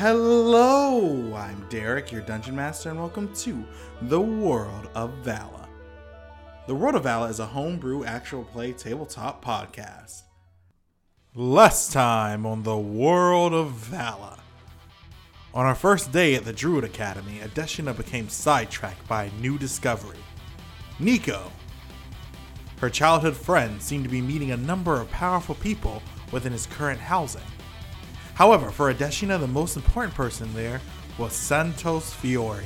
Hello, I'm Derek, your dungeon master, and welcome to the World of Vala. The World of Vala is a homebrew actual play tabletop podcast. Last time on the World of Vala. On our first day at the Druid Academy, Adesina became sidetracked by a new discovery. Nico. Her childhood friend seemed to be meeting a number of powerful people within his current housing. However, for Adesina, the most important person there was Santos Fiore.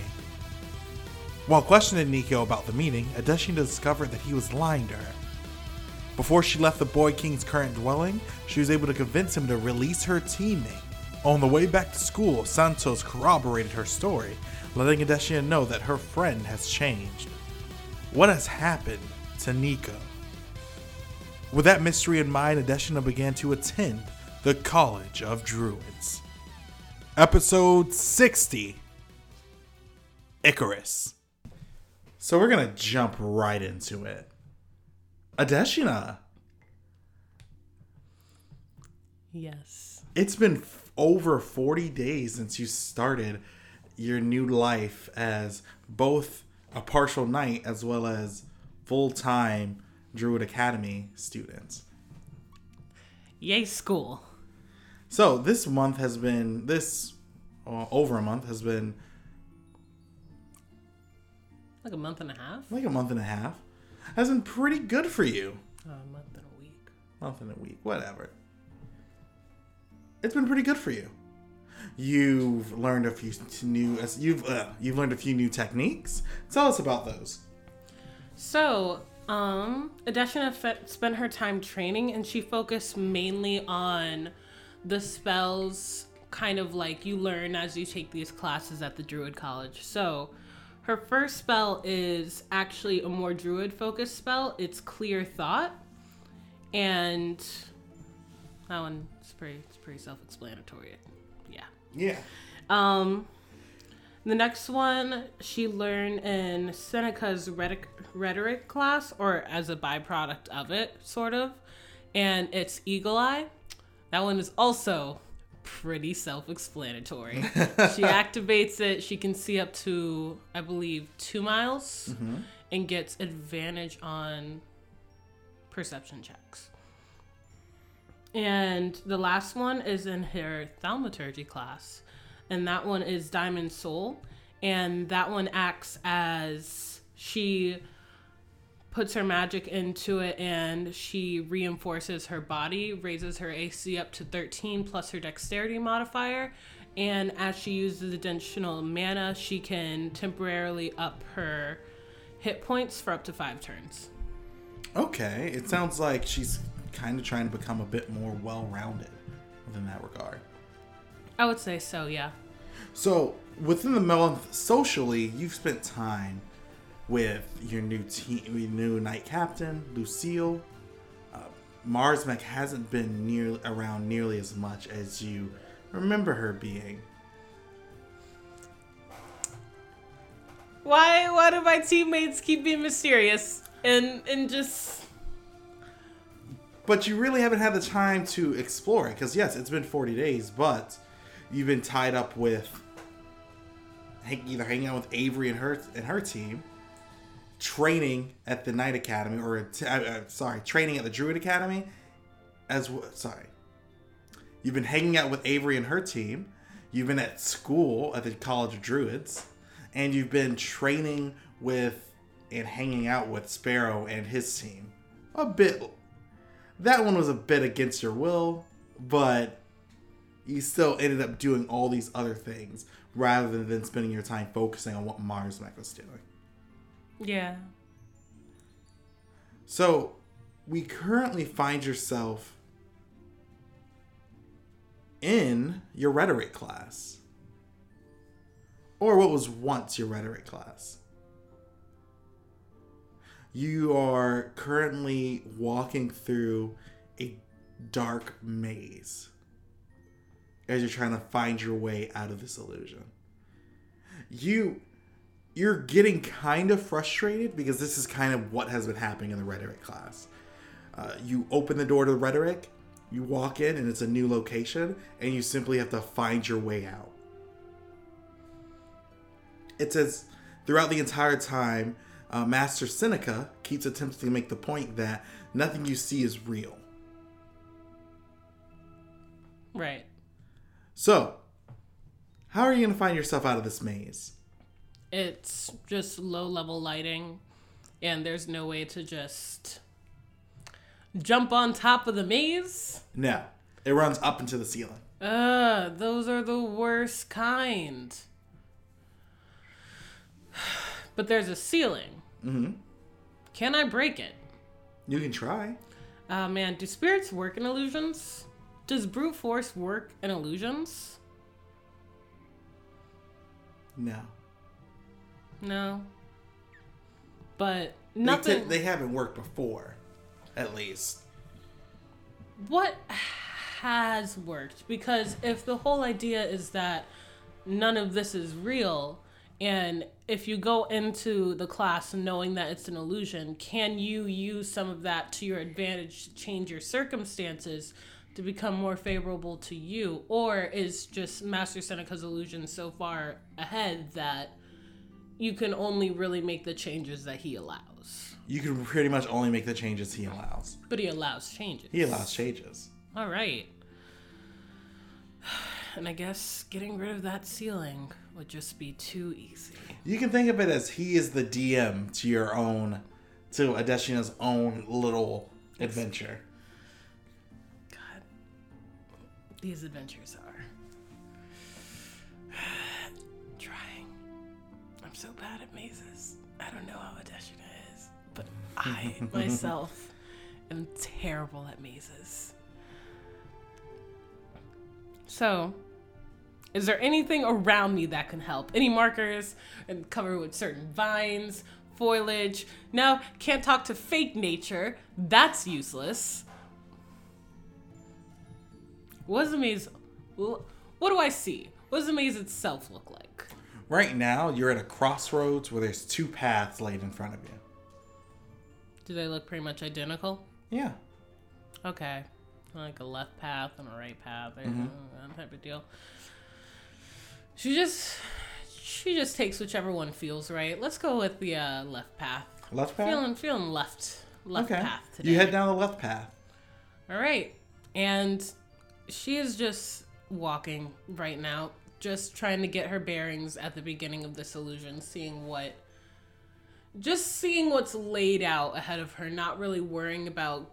While questioning Nico about the meeting, Adesina discovered that he was lying to her. Before she left the Boy King's current dwelling, she was able to convince him to release her teammate. On the way back to school, Santos corroborated her story, letting Adesina know that her friend has changed. What has happened to Nico? With that mystery in mind, Adesina began to attend the College of Druids. Episode 60 Icarus. So we're going to jump right into it. Adesina, Yes. it's been f- over 40 days since you started your new life as both a partial knight as well as full time Druid Academy student. Yay, school. So this month has been this uh, over a month has been Like a month and a half? like a month and a half. Has been pretty good for you. Oh, a month and a week. Month and a week, whatever. It's been pretty good for you. You've learned a few new as you've uh, you've learned a few new techniques. Tell us about those. So, um, Adesina spent her time training and she focused mainly on the spells kind of like you learn as you take these classes at the Druid College. So, her first spell is actually a more Druid focused spell. It's Clear Thought. And that one's pretty, it's pretty self explanatory. Yeah. Yeah. Um, the next one she learned in Seneca's rhetoric, rhetoric class, or as a byproduct of it, sort of, and it's Eagle Eye. That one is also pretty self-explanatory. she activates it. She can see up to, I believe, two miles, mm-hmm. and gets advantage on perception checks. And the last one is in her thaumaturgy class. And that one is Diamond Soul. And that one acts as she puts her magic into it and she reinforces her body, raises her AC up to 13 plus her dexterity modifier. And as she uses additional mana, she can temporarily up her hit points for up to five turns. Okay. It sounds like she's kind of trying to become a bit more well-rounded within that regard. I would say so, yeah. So within the month, socially, you've spent time with your new team, your new knight captain, Lucille. Uh, Mars Mech hasn't been near around nearly as much as you remember her being. Why why do my teammates keep being mysterious and and just But you really haven't had the time to explore it because yes, it's been 40 days, but you've been tied up with either hanging out with Avery and her and her team, training at the Knight Academy, or uh, uh, sorry, training at the Druid Academy, as w- sorry. You've been hanging out with Avery and her team. You've been at school at the College of Druids, and you've been training with and hanging out with Sparrow and his team. A bit that one was a bit against your will, but you still ended up doing all these other things rather than spending your time focusing on what Mars Mech was doing. Yeah. So, we currently find yourself in your rhetoric class. Or what was once your rhetoric class. You are currently walking through a dark maze as you're trying to find your way out of this illusion. You you're getting kind of frustrated because this is kind of what has been happening in the rhetoric class. Uh, you open the door to the rhetoric, you walk in, and it's a new location, and you simply have to find your way out. it says throughout the entire time, uh, Master Seneca keeps attempting to make the point that nothing you see is real. Right. So, how are you going to find yourself out of this maze? It's just low level lighting, and there's no way to just jump on top of the maze. No, it runs up into the ceiling. Ugh, those are the worst kind. But there's a ceiling. Mm-hmm. Can I break it? You can try. Uh, man, do spirits work in illusions? Does brute force work in illusions? No. No. But They, nothing. t- they haven't worked before, at least. what has worked? Because if the whole idea is that none of this is real, and if you go into the class knowing that it's an illusion, can you use some of that to your advantage to change your circumstances to become more favorable to you? Or is just Master Seneca's illusion so far ahead that you can only really make the changes that he allows? You can pretty much only make the changes he allows. But he allows changes. He allows changes. All right. And I guess getting rid of that ceiling would just be too easy. You can think of it as he is the DM to your own, to Adesina's own little adventure. God. These adventures are I'm so bad at mazes. I don't know how Adesina is, but I myself am terrible at mazes. So, is there anything around me that can help? Any markers and covered with certain vines, foliage? No, can't talk to fake nature. That's useless. What does the maze? What do I see? What does the maze itself look like? Right now, you're at a crossroads where there's two paths laid in front of you. Do they look pretty much identical? Yeah. Okay, like a left path and a right path, or Mm-hmm. that type of deal. She just, she just takes whichever one feels right. Let's go with the uh, left path. Left path? Feeling, feeling left, left okay. path today. You head down the left path. All right. And she is just walking right now, just trying to get her bearings at the beginning of this illusion, seeing what just seeing what's laid out ahead of her, not really worrying about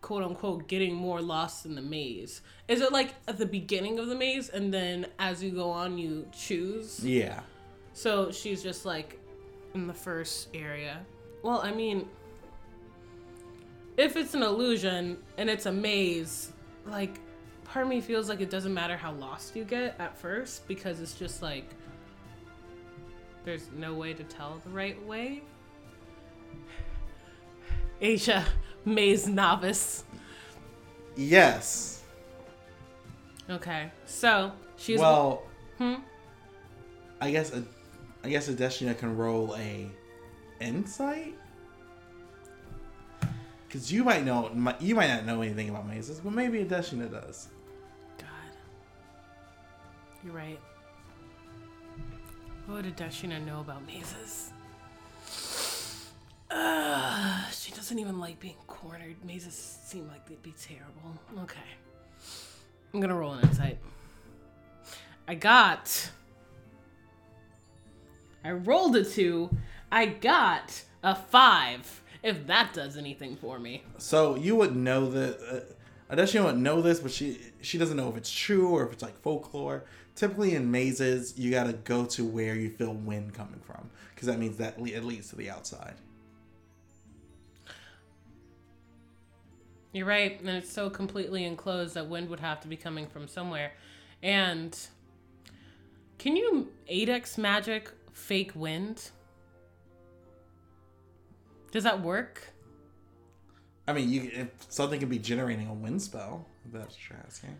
quote unquote getting more lost in the maze. Is it like at the beginning of the maze and then as you go on you choose? Yeah. So she's just like in the first area. Well, I mean, if it's an illusion and it's a maze, like, part of me feels like it doesn't matter how lost you get at first because it's just like there's no way to tell the right way. Asia, maze novice. Yes. Okay, so she's well, Hmm? I guess a, I guess a Adesina can roll a insight. Because you might know, you might not know anything about mazes, but maybe a Adesina does. You're right. What did Dashina know about mazes? She doesn't even like being cornered. Mazes seem like they'd be terrible. Okay. I'm gonna roll an insight. I got. I rolled a two. I got a five. If that does anything for me. So you would know that uh, Adesina would know this, but she she doesn't know if it's true or if it's like folklore. Typically in mazes, you gotta go to where you feel wind coming from, because that means that le- it leads to the outside. You're right, and it's so completely enclosed that wind would have to be coming from somewhere. And can you 8x magic fake wind? Does that work? I mean, you if something could be generating a wind spell. That's what you're asking.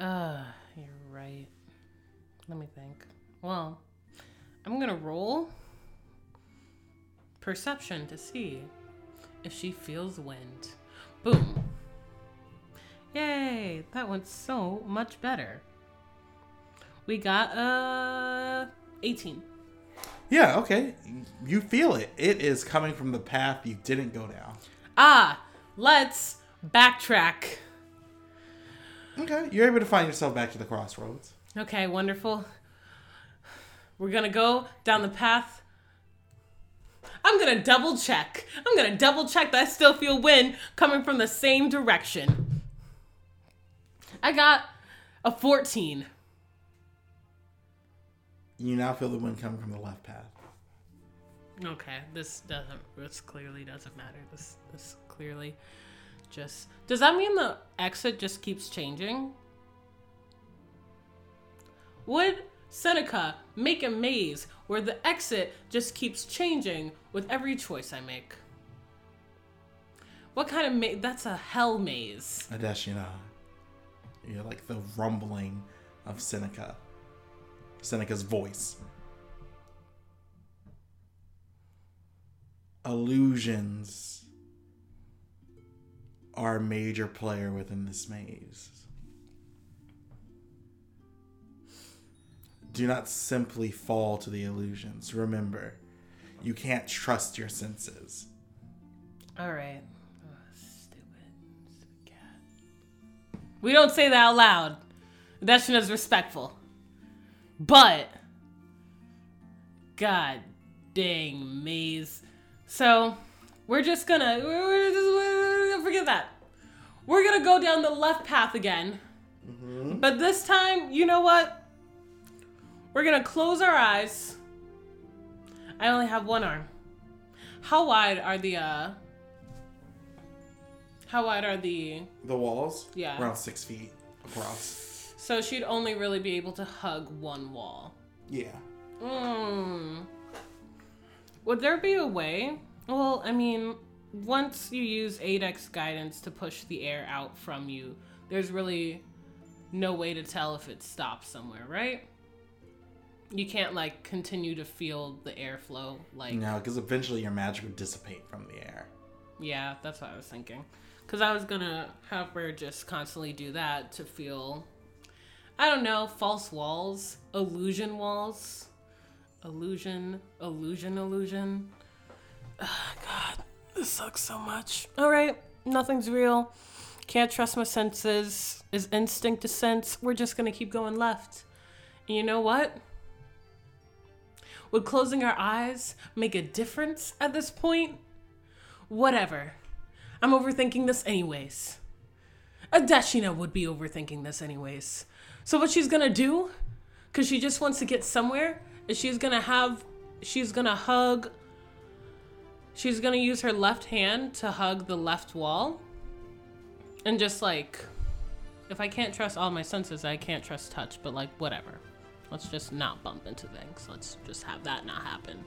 Uh, you're right. Let me think. Well, I'm gonna roll perception to see if she feels wind. Boom. Yay! That went so much better. We got uh 18. Yeah, okay. You feel it. It is coming from the path you didn't go down. Ah, let's backtrack. Okay, you're able to find yourself back to the crossroads. Okay, wonderful. We're gonna go down the path. I'm gonna double check. I'm gonna double check that I still feel wind coming from the same direction. I got a 14. You now feel the wind coming from the left path. Okay, this doesn't. This clearly doesn't matter. This this clearly just. Does that mean the exit just keeps changing? Would Seneca make a maze where the exit just keeps changing with every choice I make? What kind of maze? That's a hell maze. Adesina. You're like the rumbling of Seneca. Seneca's voice. Illusions are a major player within this maze. Do not simply fall to the illusions. Remember, you can't trust your senses. All right. Oh, stupid, stupid cat. We don't say that out loud. That shit is respectful. But, god dang maze. So, we're just gonna, we're, just, we're gonna forget that. We're gonna go down the left path again. Mm-hmm. But this time, you know what? We're gonna close our eyes. I only have one arm. How wide are the, uh, how wide are the The walls? Yeah. Around six feet across. so she'd only really be able to hug one wall. Yeah. Mm. Would there be a way? Well, I mean, once you use 8x guidance to push the air out from you, there's really no way to tell if it stops somewhere, right? You can't like continue to feel the airflow like No, because eventually your magic would dissipate from the air. Yeah, that's what I was thinking. Because I was gonna have her just constantly do that to feel, I don't know, false walls, illusion walls, illusion, illusion, illusion. Ah, God, this sucks so much. All right, nothing's real. Can't trust my senses. Is instinct a sense? We're just gonna keep going left. And you know what? Would closing our eyes make a difference at this point? Whatever. I'm overthinking this anyways. Adesina would be overthinking this anyways. So what she's gonna do, cause she just wants to get somewhere, is she's gonna have, she's gonna hug. She's gonna use her left hand to hug the left wall, and just like, if I can't trust all my senses, I can't trust touch. But like, whatever. Let's just not bump into things. Let's just have that not happen.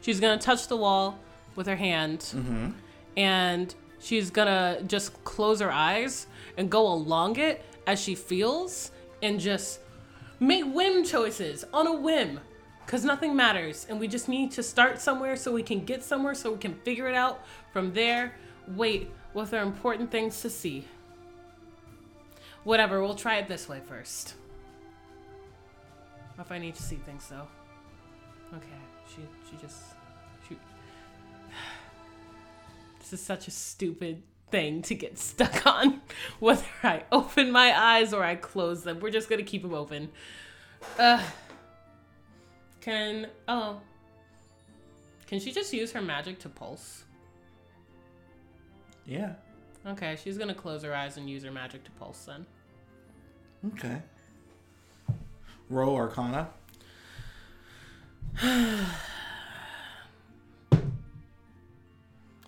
She's gonna touch the wall with her hand mm-hmm. and she's gonna just close her eyes and go along it as she feels and just make whim choices on a whim because nothing matters and we just need to start somewhere so we can get somewhere so we can figure it out from there wait what are important things to see whatever we'll try it this way first if i need to see things though okay she she just she this is such a stupid thing to get stuck on. Whether I open my eyes or I close them, we're just gonna keep them open. Uh, can oh, can she just use her magic to pulse? Yeah. Okay, she's gonna close her eyes and use her magic to pulse then. Okay. Roll Arcana.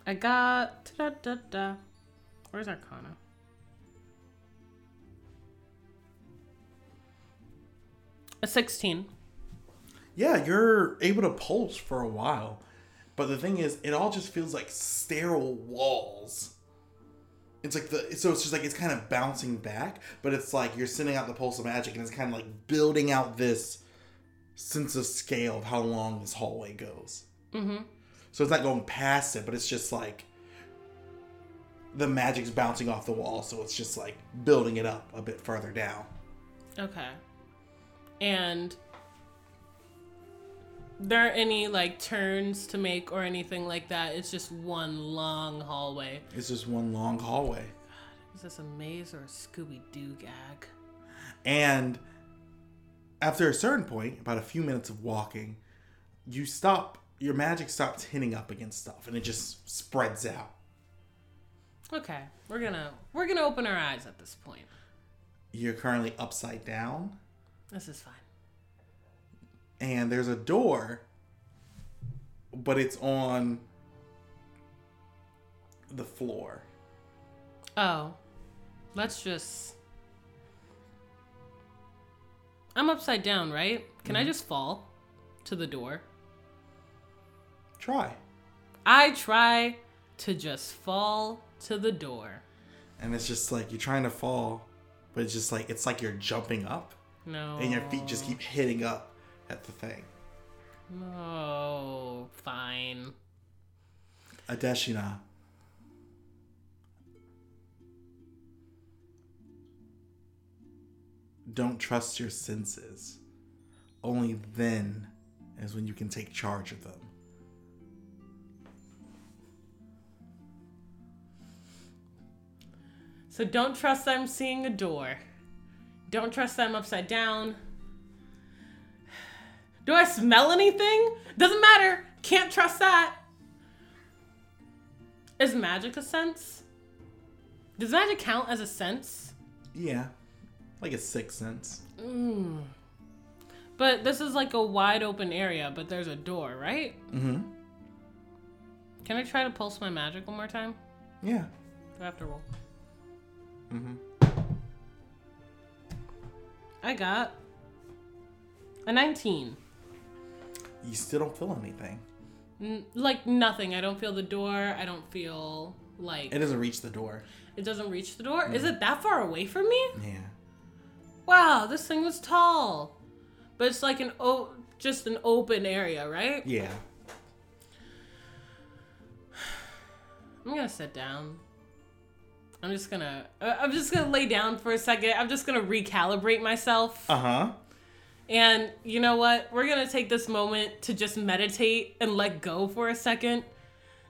I got da da da. Where's Arcana? A sixteen. Yeah, you're able to pulse for a while. But the thing is, it all just feels like sterile walls. It's like the so it's just like it's kind of bouncing back, but it's like you're sending out the pulse of magic and it's kind of like building out this sense of scale of how long this hallway goes. Mm-hmm. So it's not going past it, but it's just like the magic's bouncing off the wall, so it's just like building it up a bit further down. Okay. And there aren't any like turns to make or anything like that. It's just one long hallway. It's just one long hallway. Is this a maze or a Scooby Doo gag? And after a certain point, about a few minutes of walking, you stop. Your magic stops hitting up against stuff, and it just spreads out. Okay, we're gonna we're gonna open our eyes at this point. You're currently upside down, This is fine. And there's a door, but it's on the floor. Oh, let's just. I'm upside down, right? Can I mm-hmm. just fall to the door? Try. I try to just fall to the door. And it's just like you're trying to fall, but it's just like it's like you're jumping up, No. and your feet just keep hitting up at the thing. Oh, fine. Adesina. Don't trust your senses. Only then is when you can take charge of them. So don't trust them seeing a door. Don't trust them upside down. Do I smell anything? Doesn't matter. Can't trust that. Is magic a sense? Does magic count as a sense? Yeah, like a sixth sense. But this is like a wide open area, but there's a door, right? Mm-hmm. Can I try to pulse my magic one more time? Yeah. Do I have to roll? Mm-hmm. I got a 19. You still don't feel anything. N- like nothing. I don't feel the door. I don't feel like It doesn't reach the door. it doesn't reach the door. Is it that far away from me? Yeah. Wow, this thing was tall. But it's like an o- just an open area, right? Yeah. I'm gonna sit down. I'm just gonna I'm just gonna lay down for a second. I'm just gonna recalibrate myself. Uh huh. And you know what? We're gonna take this moment to just meditate and let go for a second.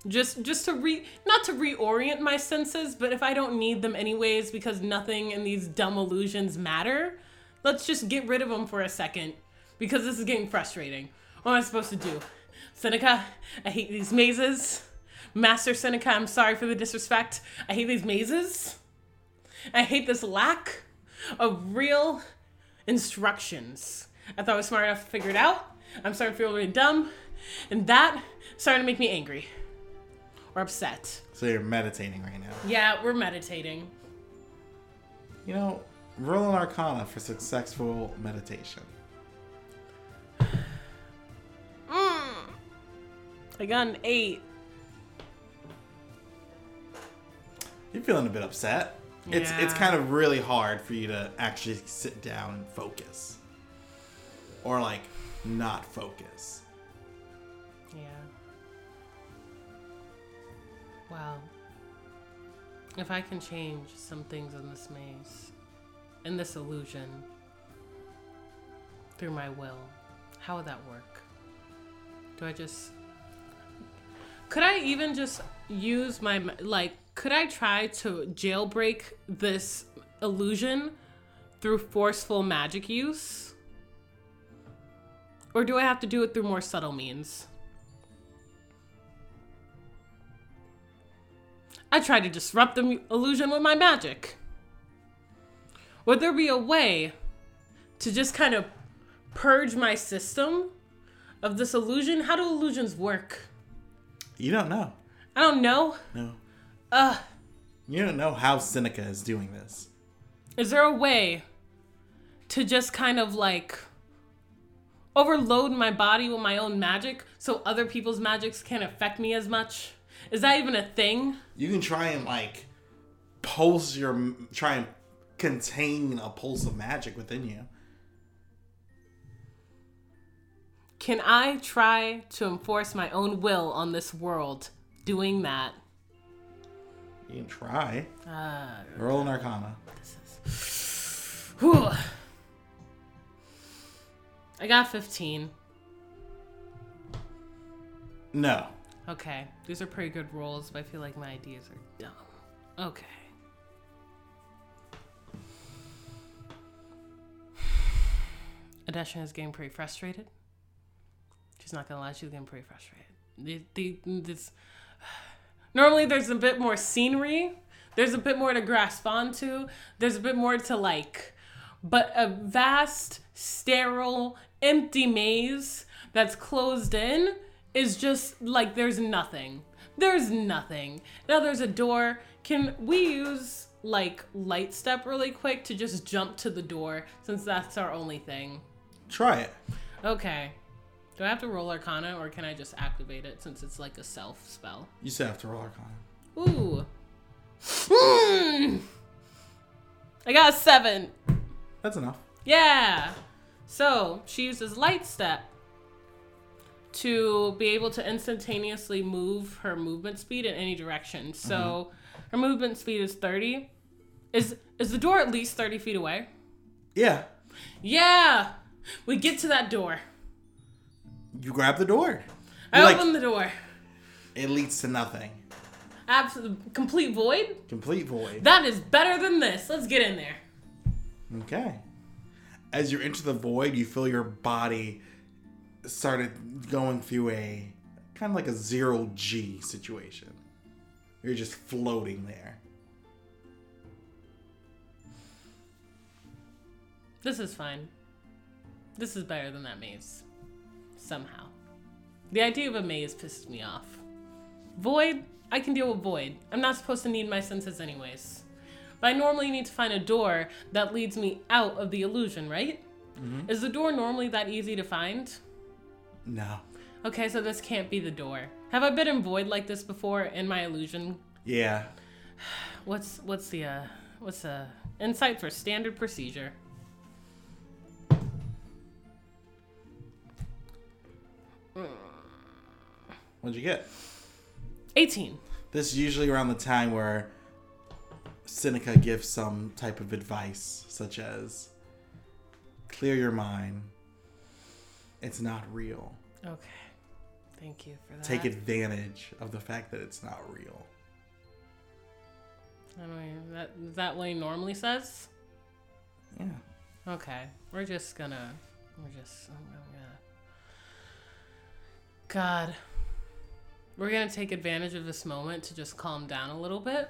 Just just to re not to reorient my senses, but if I don't need them anyways because nothing in these dumb illusions matter, let's just get rid of them for a second. Because this is getting frustrating. What am I supposed to do? Seneca, I hate these mazes. Master Seneca, I'm sorry for the disrespect. I hate these mazes. I hate this lack of real instructions. I thought I was smart enough to figure it out. I'm starting to feel really dumb. And that starting to make me angry or upset. So you're meditating right now. Yeah, we're meditating. You know, roll an arcana for successful meditation. Mm. I got an eight. You're feeling a bit upset. Yeah. It's it's kind of really hard for you to actually sit down and focus. Or like not focus. Yeah. Wow. If I can change some things in this maze, in this illusion, through my will, how would that work? Do I just. Could I even just use my. Like, could I try to jailbreak this illusion through forceful magic use? Or do I have to do it through more subtle means? I try to disrupt the illusion with my magic. Would there be a way to just kind of purge my system of this illusion? How do illusions work? You don't know. I don't know. No. Uh, You don't know how Seneca is doing this. is there a way to just kind of like overload my body with my own magic so other people's magics can't affect me as much? Is that even a thing? You can try and like pulse your try and contain a pulse of magic within you. Can I try to enforce my own will on this world doing that? You can try. Uh, Roll an arcana. whew. I got 15. No. Okay, these are pretty good rolls, but I feel like my ideas are dumb. Okay. Adesha is getting pretty frustrated. She's not gonna lie, she's getting pretty frustrated. The, the, this, normally, there's a bit more scenery. There's a bit more to grasp onto. There's a bit more to like, but a vast, sterile, empty maze that's closed in is just like there's nothing. There's nothing. Now there's a door. Can we use like light step really quick to just jump to the door since that's our only thing? Try it. Okay. Do I have to roll Arcana or can I just activate it since it's like a self spell? You still have to roll Arcana. Ooh. Hmm. I got a seven. That's enough. Yeah. So she uses light step to be able to instantaneously move her movement speed in any direction. So mm-hmm. her movement speed is 30. Is is the door at least 30 feet away? Yeah. Yeah. We get to that door. You grab the door. I You're like, open the door. it leads to nothing. Absolute complete void. Complete void. That is better than this. Let's get in there. Okay. As you enter the void, you feel your body started going through a kind of like a zero G situation. You're just floating there. This is fine. This is better than that maze. Somehow. The idea of a maze pisses me off. Void, I can deal with void. I'm not supposed to need my senses anyways. But I normally need to find a door that leads me out of the illusion, right? Is the door normally that easy to find? No. Okay, so this can't be the door. Have I been in void like this before in my illusion? Yeah. What's what's the uh what's the insight for standard procedure? What'd you get? 18. This is usually around the time where Seneca gives some type of advice, such as clear your mind. It's not real. Okay. Thank you for that. Take advantage of the fact that it's not real. I mean, that is that what he normally says? Yeah. Okay, we're just gonna, we're just, I'm gonna, God, we're gonna take advantage of this moment to just calm down a little bit.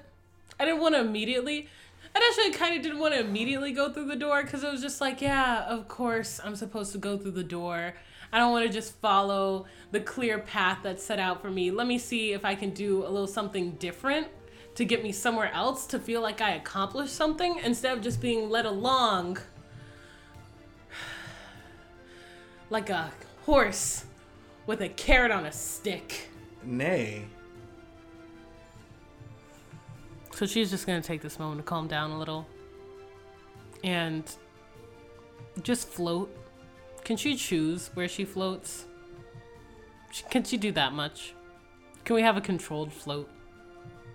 I didn't want to immediately. I actually kind of didn't want to immediately go through the door because it was just like, yeah, of course I'm supposed to go through the door. I don't want to just follow the clear path that's set out for me. Let me see if I can do a little something different to get me somewhere else to feel like I accomplished something instead of just being led along like a horse with a carrot on a stick. Nay. So she's just gonna take this moment to calm down a little and just float. Can she choose where she floats? Can she do that much? Can we have a controlled float?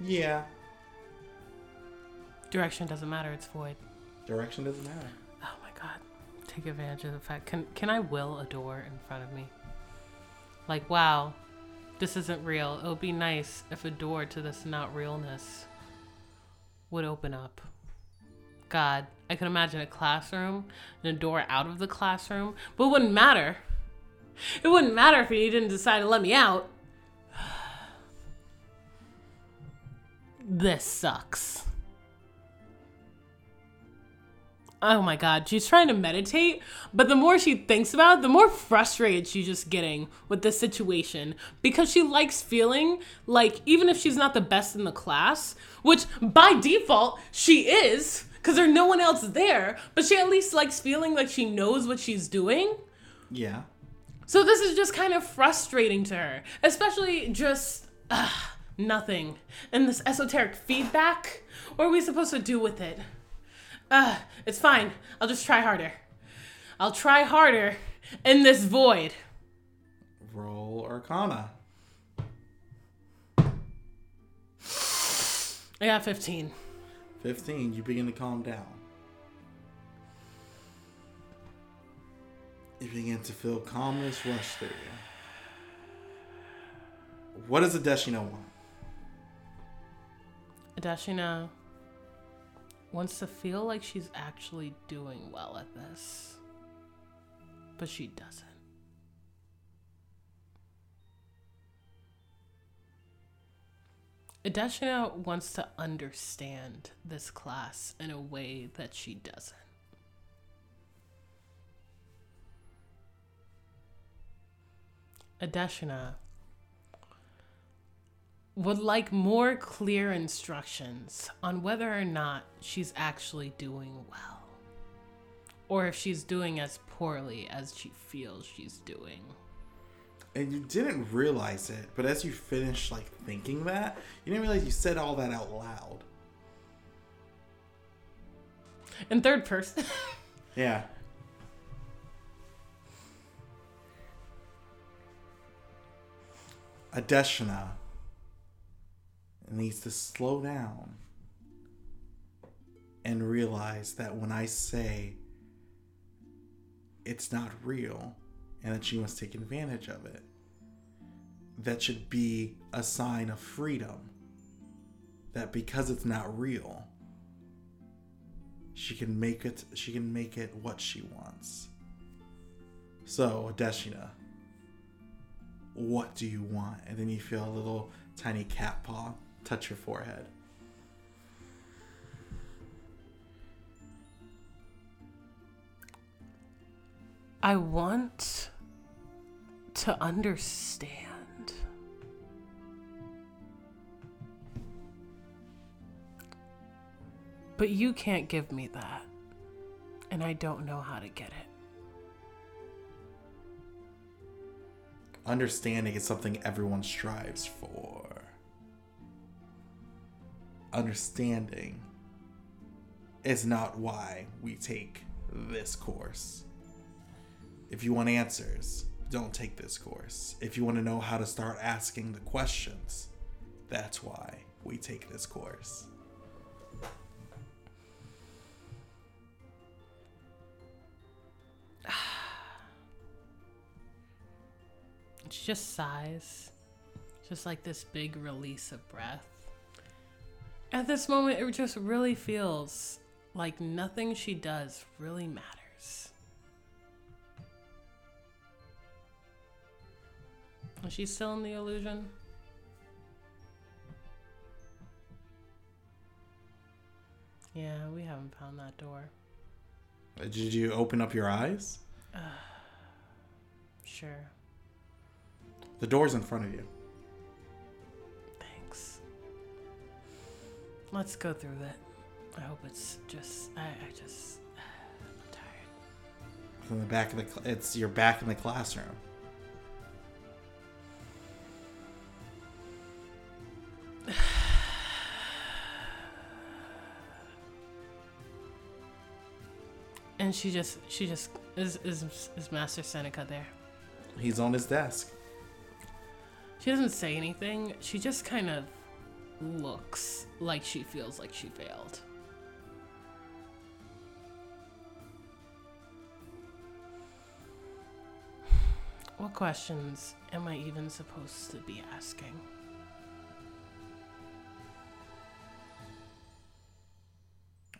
Yeah. Direction doesn't matter, it's void. Direction doesn't matter. Oh my god. Take advantage of the fact. Can can I will a door in front of me? Like, wow, this isn't real. It would be nice if a door to this not realness would open up. God, I could imagine a classroom and a door out of the classroom, but it wouldn't matter. It wouldn't matter if he didn't decide to let me out. This sucks. Oh my god, she's trying to meditate, but the more she thinks about it, the more frustrated she's just getting with the situation because she likes feeling like even if she's not the best in the class, which by default she is because there's no one else there, but she at least likes feeling like she knows what she's doing. Yeah. So this is just kind of frustrating to her, especially just uh, nothing and this esoteric feedback. What are we supposed to do with it? Uh, it's fine. I'll just try harder. I'll try harder in this void. Roll Arcana. I got 15. 15. You begin to calm down. You begin to feel calmness rush through you. What does Adesina want? Adesina wants to feel like she's actually doing well at this, but she doesn't. Adesina wants to understand this class in a way that she doesn't. Adesina would like more clear instructions on whether or not she's actually doing well, or if she's doing as poorly as she feels she's doing. And you didn't realize it, but as you finished like thinking that, you didn't realize you said all that out loud. In third person. Yeah. Adesina needs to slow down and realize that when I say it's not real and that she must take advantage of it, that should be a sign of freedom. That because it's not real, she can make it she can make it what she wants. So, Adesina, what do you want? And then you feel a little tiny cat paw touch your forehead. I want to understand. But you can't give me that. And I don't know how to get it. Understanding is something everyone strives for. Understanding is not why we take this course. If you want answers, don't take this course. If you want to know how to start asking the questions, that's why we take this course. She just sighs. Just like this big release of breath. At this moment, it just really feels like nothing she does really matters. Is she still in the illusion? Yeah, we haven't found that door. Uh, did you open up your eyes? Sure. The door's in front of you. Let's go through that. I hope it's just. I, I just. I'm tired. From the back of the, cl- it's you're back in the classroom. And she just. She just. Is, is, is Master Seneca there? He's on his desk. She doesn't say anything. She just kind of looks like she feels like she failed. What questions am I even supposed to be asking?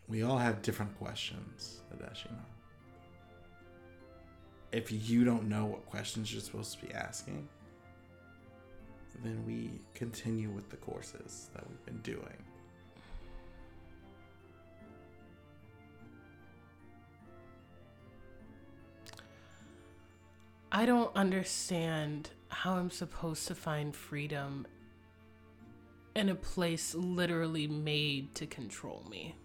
We all have different questions, Adesina. If you don't know what questions you're supposed to be asking, then we continue with the courses that we've been doing. I don't understand how I'm supposed to find freedom in a place literally made to control me.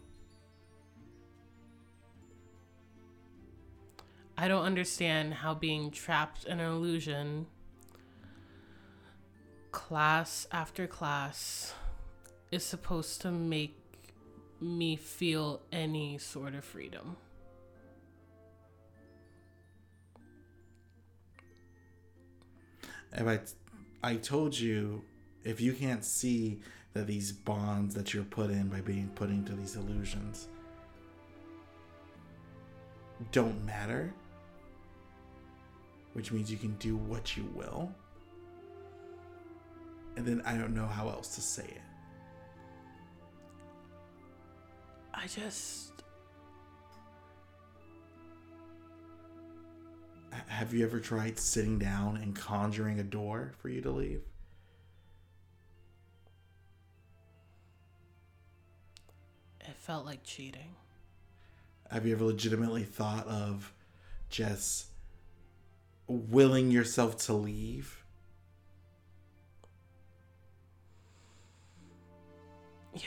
I don't understand how being trapped in an illusion, class after class, is supposed to make me feel any sort of freedom. If I, I told you, if you can't see that these bonds that you're put in by being put into these illusions don't matter, which means you can do what you will, And then I don't know how else to say it. I just. Have you ever tried sitting down and conjuring a door for you to leave? It felt like cheating. Have you ever legitimately thought of just willing yourself to leave? Yeah.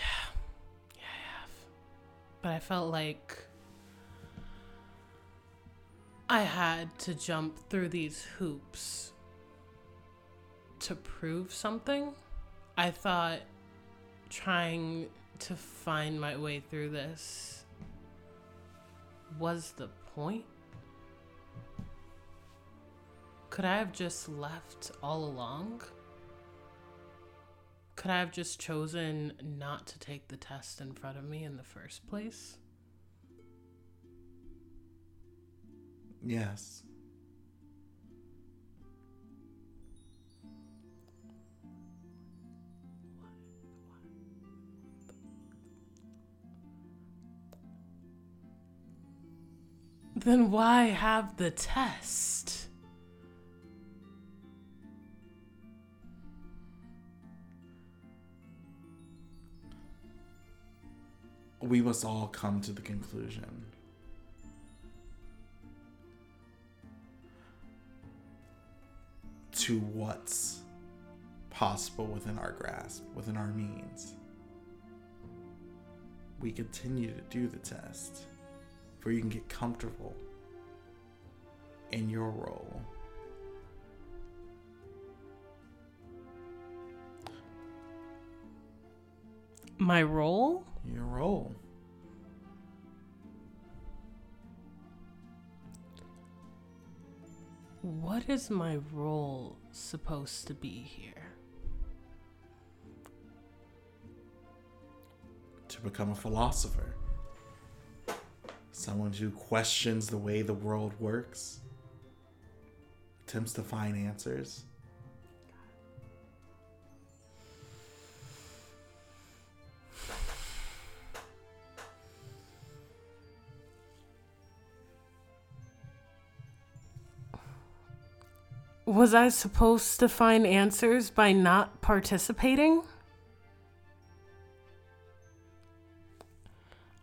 Yeah, I have. But I felt like I had to jump through these hoops to prove something. I thought trying to find my way through this was the point. Could I have just left all along? Could I have just chosen not to take the test in front of me in the first place? Yes. Then why have the test? We must all come to the conclusion. To what's possible within our grasp, within our means. We continue to do the test for you can get comfortable in your role. My role? Your role. What is my role supposed to be here? To become a philosopher. Someone who questions the way the world works, attempts to find answers. Was I supposed to find answers by not participating?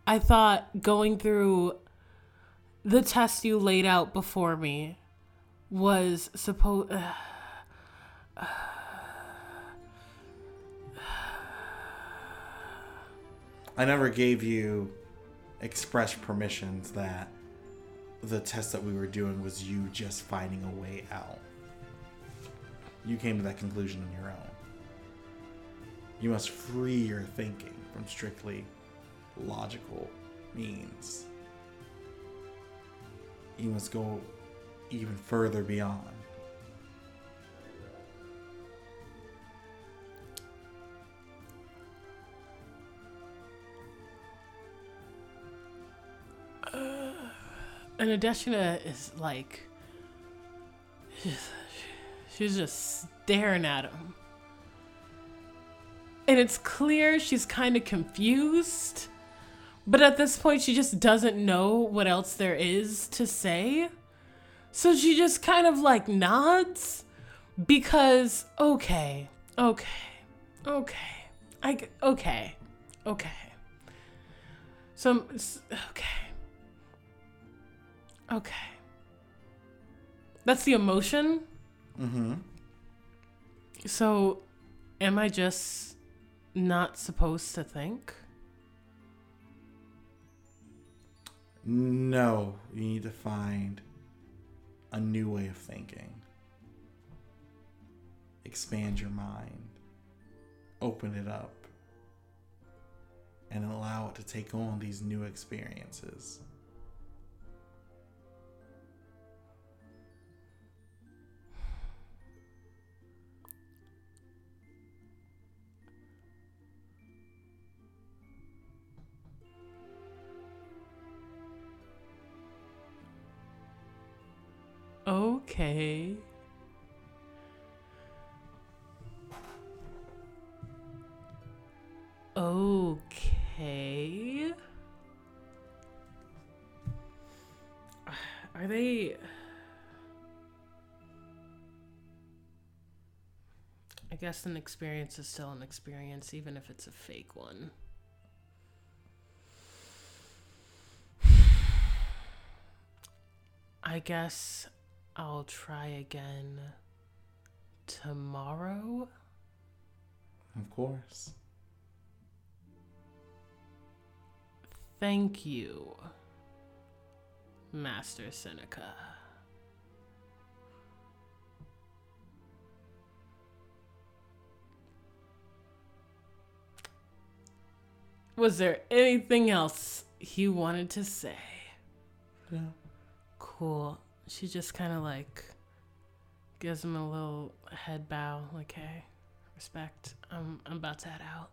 I thought going through the test you laid out before me was supposed. I never gave you express permissions that the test that we were doing was you just finding a way out. You came to that conclusion on your own. You must free your thinking from strictly logical means. You must go even further beyond. Uh, and Adesina is like. She's, just staring at him. And it's clear she's kind of confused. But at this point, she just doesn't know what else there is to say. So she just kind of like nods because, okay, okay, okay, I, okay, okay. So, okay. Okay. That's the emotion. Mm-hmm. So, am I just not supposed to think? No, you need to find a new way of thinking. Expand your mind. Open it up. And allow it to take on these new experiences. Okay. Okay. Are they. I guess an experience is still an experience, even if it's a fake one. I guess I'll try again tomorrow. Of course. Thank you, Master Seneca. Was there anything else he wanted to say? Yeah. Cool. She just kind of like gives him a little head bow, like, hey, respect. I'm, I'm about to head out.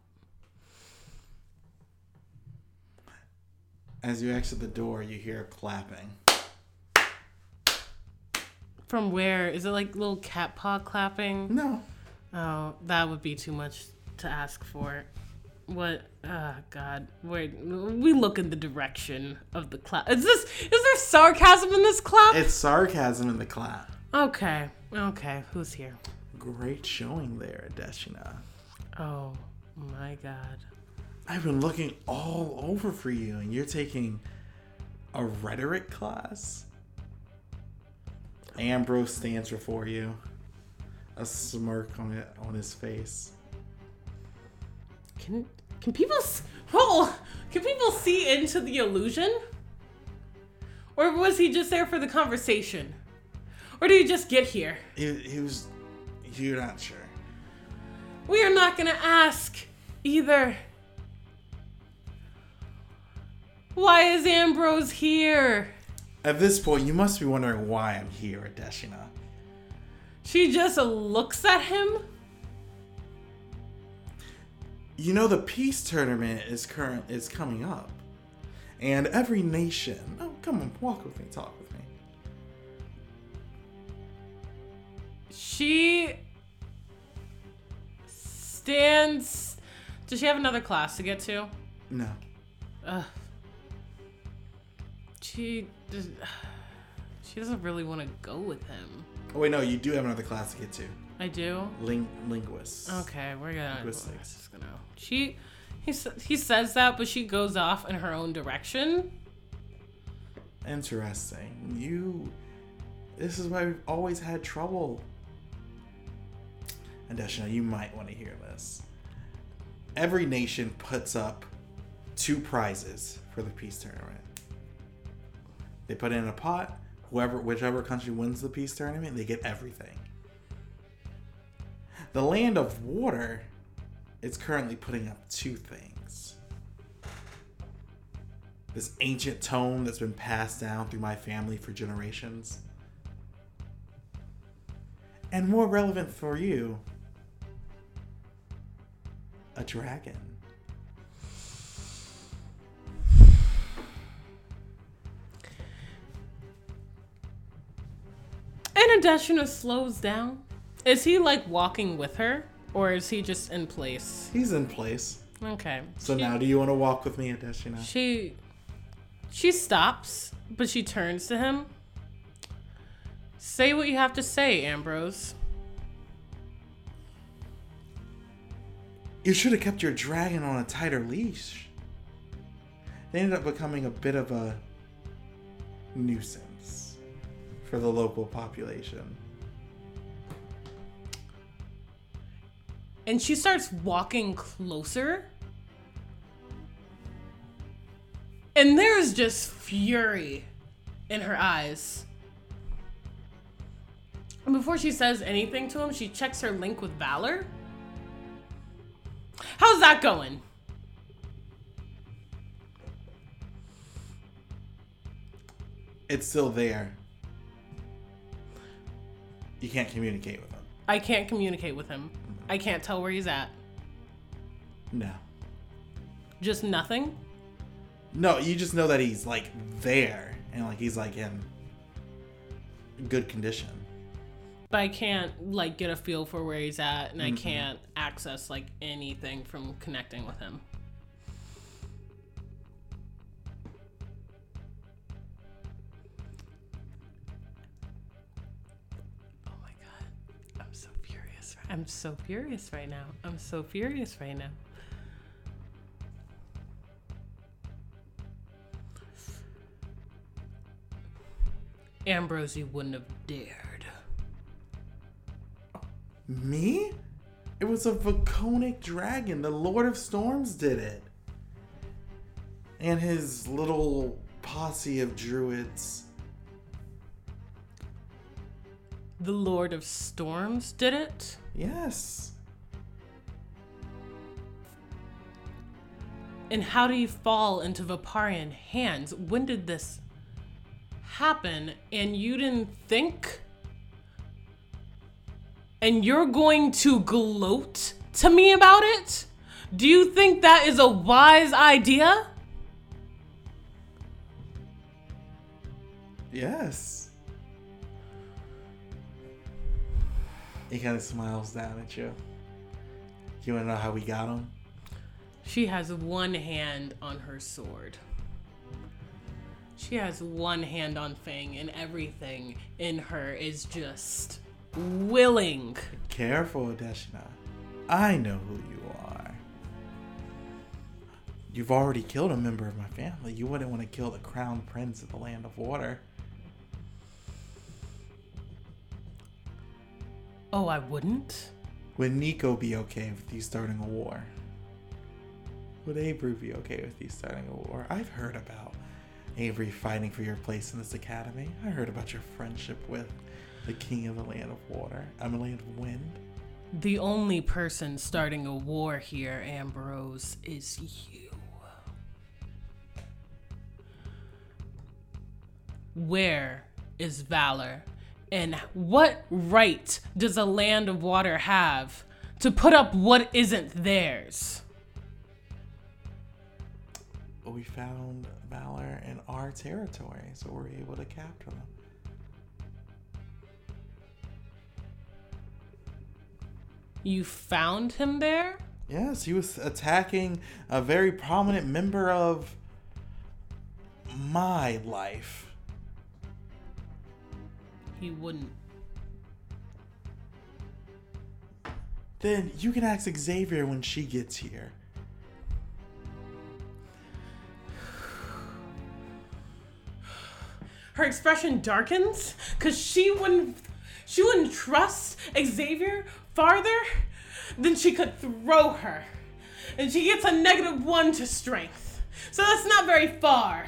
As you exit the door, you hear clapping. From where? Is it like little cat paw clapping? No. Oh, that would be too much to ask for. What? Oh, God. Wait, we look in the direction of the clap. Is this? Is there sarcasm in this clap? It's sarcasm in the clap. okay. Okay. Who's here? Great showing there, Deshina. Oh my God. I've been looking all over for you, and you're taking a rhetoric class? Ambrose stands before you, a smirk on it on his face. Can can people oh, can people see into the illusion? Or was he just there for the conversation? Or did he just get here? He, he was. You're not sure. We are not gonna ask either. Why is Ambrose here? At this point, you must be wondering why I'm here, Deshina. She just looks at him. You know the peace tournament is current is coming up, and every nation. Oh, come on, walk with me, talk with me. She stands. Does she have another class to get to? No, Ugh. She does, she doesn't really want to go with him. oh wait, no, you do have another class to get to. I do. Ling- linguists. Okay, we're gonna. Linguistics. just gonna. She, he he says that, but she goes off in her own direction. Interesting. You. This is why we've always had trouble. And Deshina, you might want to hear this. Every nation puts up two prizes for the peace tournament. They put it in a pot. Whoever, whichever country wins the peace tournament, they get everything. The land of water is currently putting up two things this ancient tome that's been passed down through my family for generations. And more relevant for you, a dragon. And Adesina slows down. Is he like walking with her, or is he just in place? He's in place. Okay. So She- now, do you want to walk with me, Adesina? She she stops, but she turns to him. Say what you have to say, Ambrose. You should have kept your dragon on a tighter leash. They ended up becoming a bit of a nuisance for the local population. And she starts walking closer. And there's just fury in her eyes. And before she says anything to him, she checks her link with Valor. How's that going? It's still there. You can't communicate with him. I can't communicate with him. I can't tell where he's at. No. Just nothing. No, you just know that he's like there and like he's like in good condition. But I can't like get a feel for where he's at and I mm-hmm. can't access like anything from connecting with him. I'm so furious right now. I'm so furious right now. Ambrosie wouldn't have dared. Me? It was a Vaconic dragon. The Lord of Storms did it. And his little posse of druids. The Lord of Storms did it? Yes. And how do you fall into Viparian hands? When did this happen? And you didn't think? And you're going to gloat to me about it? Do you think that is a wise idea? Yes. He kind of smiles down at you. You want to know how we got him? She has one hand on her sword. She has one hand on Fang, and everything in her is just willing. Careful, Deshna. I know who you are. You've already killed a member of my family. You wouldn't want to kill the crown prince of the land of water. Oh, I wouldn't? Would Nico be okay with you starting a war? Would Avery be okay with you starting a war? I've heard about Avery fighting for your place in this academy. I heard about your friendship with the king of the land of water. I'm a land of wind. The only person starting a war here, Ambrose, is you. Where is valor? And what right does a land of water have to put up what isn't theirs? But we found Valor in our territory, so we're able to capture them. You found him there? Yes, he was attacking a very prominent member of my life. He wouldn't. Then you can ask Xavier when she gets here. Her expression darkens because she wouldn't she wouldn't trust Xavier farther than she could throw her. And she gets a negative one to strength. So that's not very far.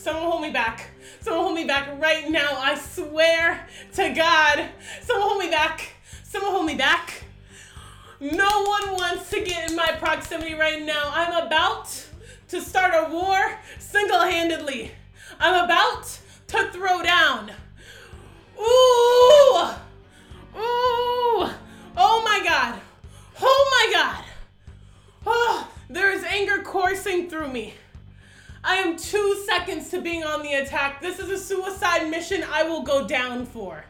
Someone hold me back. Someone hold me back right now. I swear to God. Someone hold me back. Someone hold me back. No one wants to get in my proximity right now. I'm about to start a war single handedly. I'm about to throw down. Ooh! Ooh! Oh my God! Oh my God! Oh, there is anger coursing through me. I am two seconds to being on the attack. This is a suicide mission I will go down for.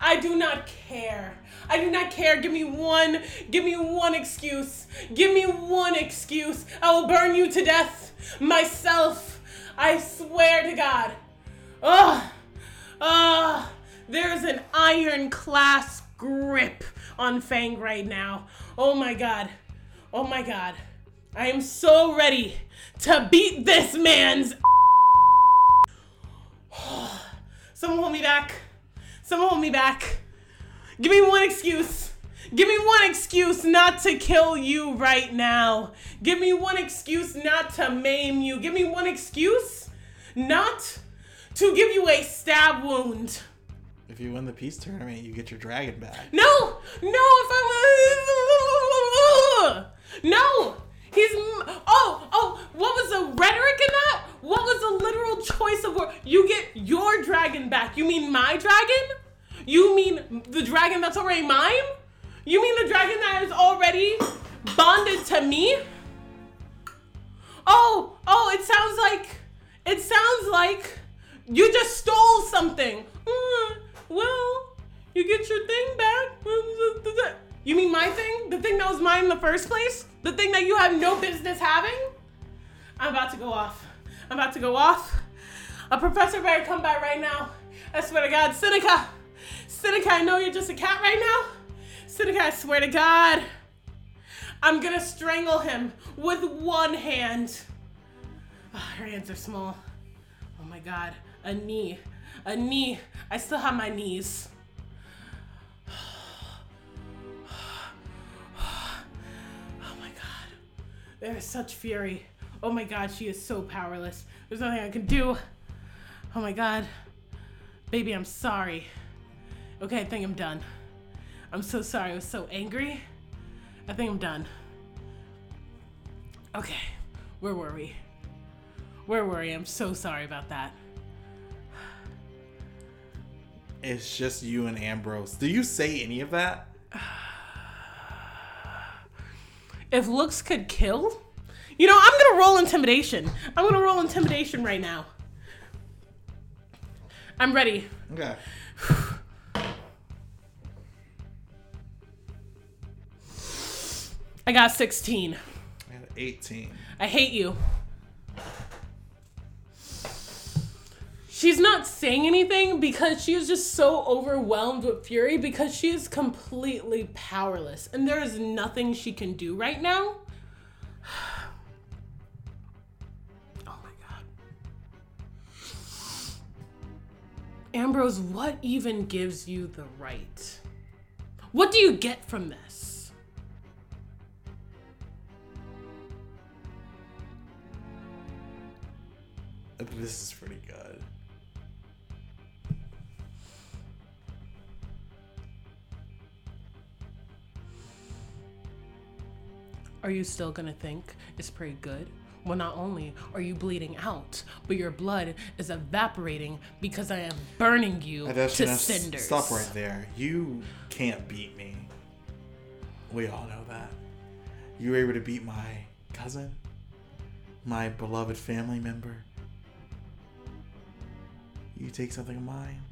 I do not care. I do not care. Give me one, give me one excuse. Give me one excuse. I will burn you to death myself. I swear to God. Ugh. Ugh. There's an ironclad grip on Fang right now. Oh my God. Oh my God. I am so ready to beat this man's. Someone hold me back. Someone hold me back. Give me one excuse. Give me one excuse not to kill you right now. Give me one excuse not to maim you. Give me one excuse not to give you a stab wound. If you win the peace tournament, you get your dragon back. No, no, if I no, he's oh oh. What was the rhetoric in that? What was the literal choice of word? You get your dragon back. You mean my dragon? You mean the dragon that's already mine? You mean the dragon that is already bonded to me? Oh, oh, it sounds like it sounds like you just stole something. Mm, well, you get your thing back. You mean my thing? The thing that was mine in the first place? The thing that you have no business having? I'm about to go off. I'm about to go off. A professor better come by right now. I swear to God, Seneca. Seneca, I know you're just a cat right now. Seneca, I swear to God. I'm gonna strangle him with one hand. Oh, her hands are small. Oh my God. A knee. A knee. I still have my knees. There is such fury. Oh my God, she is so powerless. There's nothing I can do. Oh my God. Baby, I'm sorry. Okay, I think I'm done. I'm so sorry. I was so angry. I think I'm done. Okay, where were we? Where were we? I'm so sorry about that. It's just you and Ambrose. Do you say any of that? If looks could kill, you know, I'm gonna roll intimidation. I'm gonna roll intimidation right now. I'm ready. Okay. I got 16. I had 18. I hate you. She's not saying anything because she is just so overwhelmed with fury because she is completely powerless and there is nothing she can do right now. Oh my god. Ambrose, what even gives you the right? What do you get from this? This is pretty good. Are you still gonna think it's pretty good? Well, not only are you bleeding out, but your blood is evaporating because I am burning you to cinders. Stop right there. You can't beat me. We all know that. You were able to beat my cousin, my beloved family member. You take something of mine.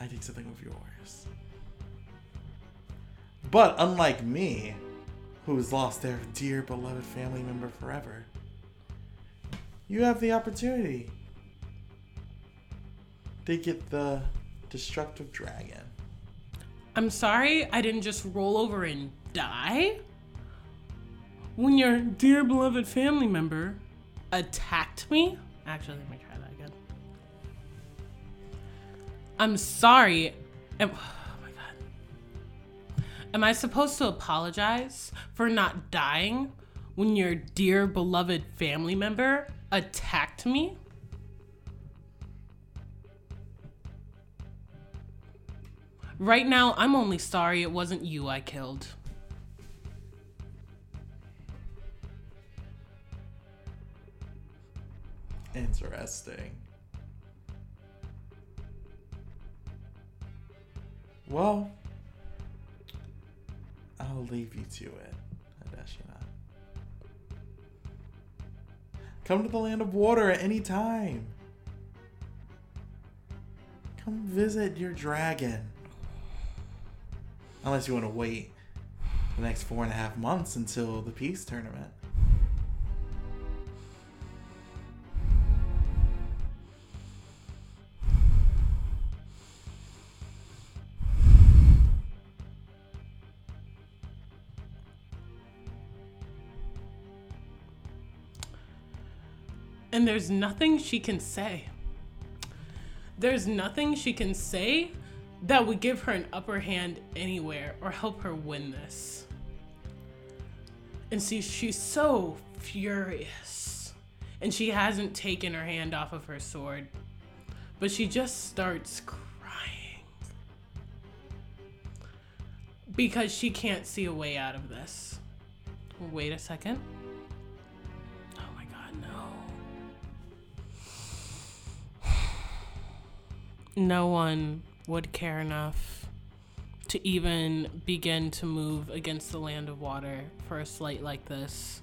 I take something of yours. But unlike me, who's lost their dear beloved family member forever, you have the opportunity to get the destructive dragon. I'm sorry I didn't just roll over and die. When your dear beloved family member attacked me. Actually, let me try that again. I'm sorry. Am I supposed to apologize for not dying when your dear beloved family member attacked me? Right now, I'm only sorry it wasn't you I killed. Interesting. Well, I'll leave you to it, Adesina. Come to the land of water at any time. Come visit your dragon. Unless you want to wait the next four and a half months until the peace tournament. And there's nothing she can say. There's nothing she can say that would give her an upper hand anywhere or help her win this. And see, she's so furious. And she hasn't taken her hand off of her sword. But she just starts crying. Because she can't see a way out of this. Wait a second. No. No one would care enough to even begin to move against the land of water for a slight like this.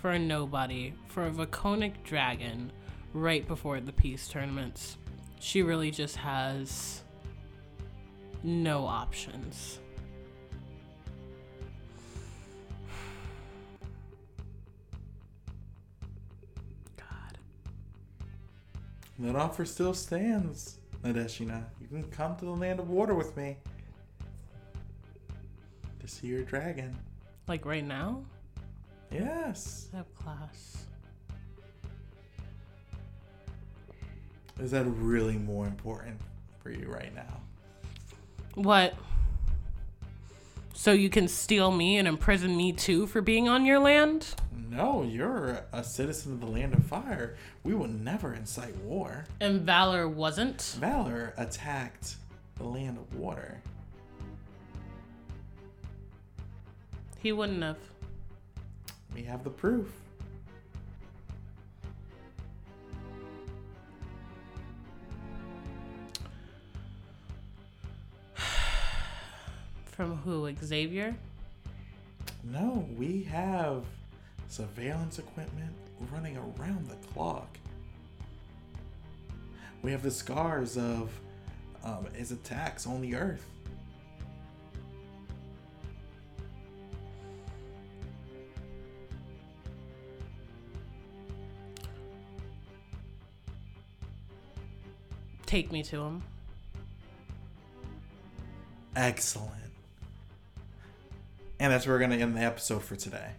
For a nobody, for a Vaconic dragon, right before the peace tournaments. She really just has no options. God. That offer still stands, Nadeshina. You can come to the land of water with me to see your dragon. Like right now? Yes. I have class. Is that really more important for you right now? What? So you can steal me and imprison me too for being on your land? No, you're a citizen of the land of fire. We will never incite war. And Valor wasn't? Valor attacked the land of water. He wouldn't have. We have the proof. From who? Xavier? No, we have surveillance equipment running around the clock. We have the scars of um, his attacks on the earth. Take me to him. Excellent. And that's where we're going to end the episode for today.